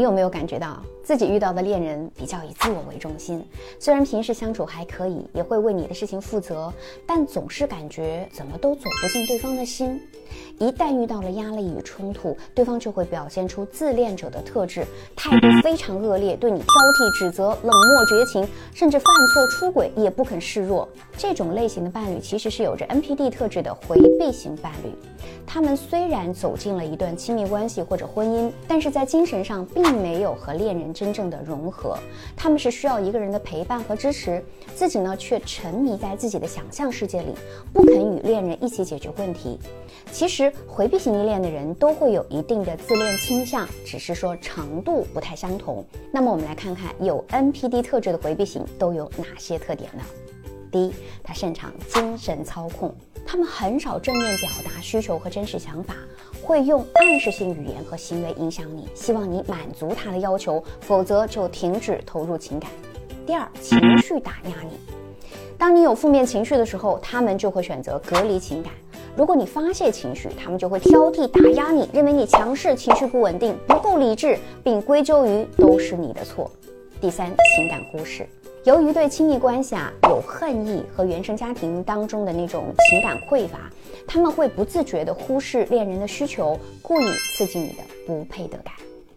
你有没有感觉到自己遇到的恋人比较以自我为中心？虽然平时相处还可以，也会为你的事情负责，但总是感觉怎么都走不进对方的心。一旦遇到了压力与冲突，对方就会表现出自恋者的特质，态度非常恶劣，对你挑剔、指责、冷漠绝情，甚至犯错出轨也不肯示弱。这种类型的伴侣其实是有着 NPD 特质的回避型伴侣。他们虽然走进了一段亲密关系或者婚姻，但是在精神上并没有和恋人真正的融合。他们是需要一个人的陪伴和支持，自己呢却沉迷在自己的想象世界里，不肯与恋人一起解决问题。其实回避型依恋的人都会有一定的自恋倾向，只是说程度不太相同。那么我们来看看有 NPD 特质的回避型都有哪些特点呢？第一，他擅长精神操控。他们很少正面表达需求和真实想法，会用暗示性语言和行为影响你，希望你满足他的要求，否则就停止投入情感。第二，情绪打压你。当你有负面情绪的时候，他们就会选择隔离情感。如果你发泄情绪，他们就会挑剔打压你，认为你强势、情绪不稳定、不够理智，并归咎于都是你的错。第三，情感忽视。由于对亲密关系啊有恨意和原生家庭当中的那种情感匮乏，他们会不自觉地忽视恋人的需求，故意刺激你的不配得感。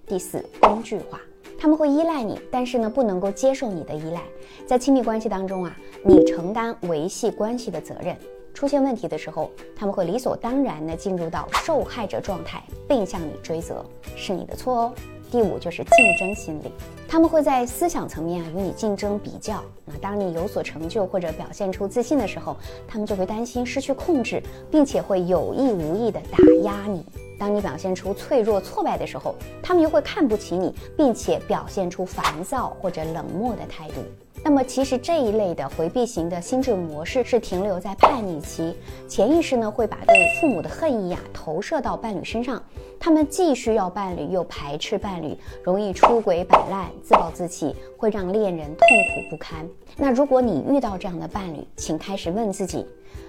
第四，工具化，他们会依赖你，但是呢不能够接受你的依赖。在亲密关系当中啊，你承担维系关系的责任，出现问题的时候，他们会理所当然地进入到受害者状态，并向你追责，是你的错哦。第五就是竞争心理，他们会在思想层面啊与你竞争比较。那当你有所成就或者表现出自信的时候，他们就会担心失去控制，并且会有意无意的打压你。当你表现出脆弱挫败的时候，他们又会看不起你，并且表现出烦躁或者冷漠的态度。那么其实这一类的回避型的心智模式是停留在叛逆期，潜意识呢会把对父母的恨意啊投射到伴侣身上，他们既需要伴侣又排斥伴侣，容易出轨摆烂、自暴自弃，会让恋人痛苦不堪。那如果你遇到这样的伴侣，请开始问自己：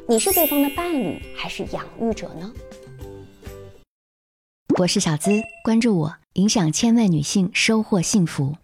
你是对方的伴侣还是养育者呢？我是小资，关注我，影响千万女性，收获幸福。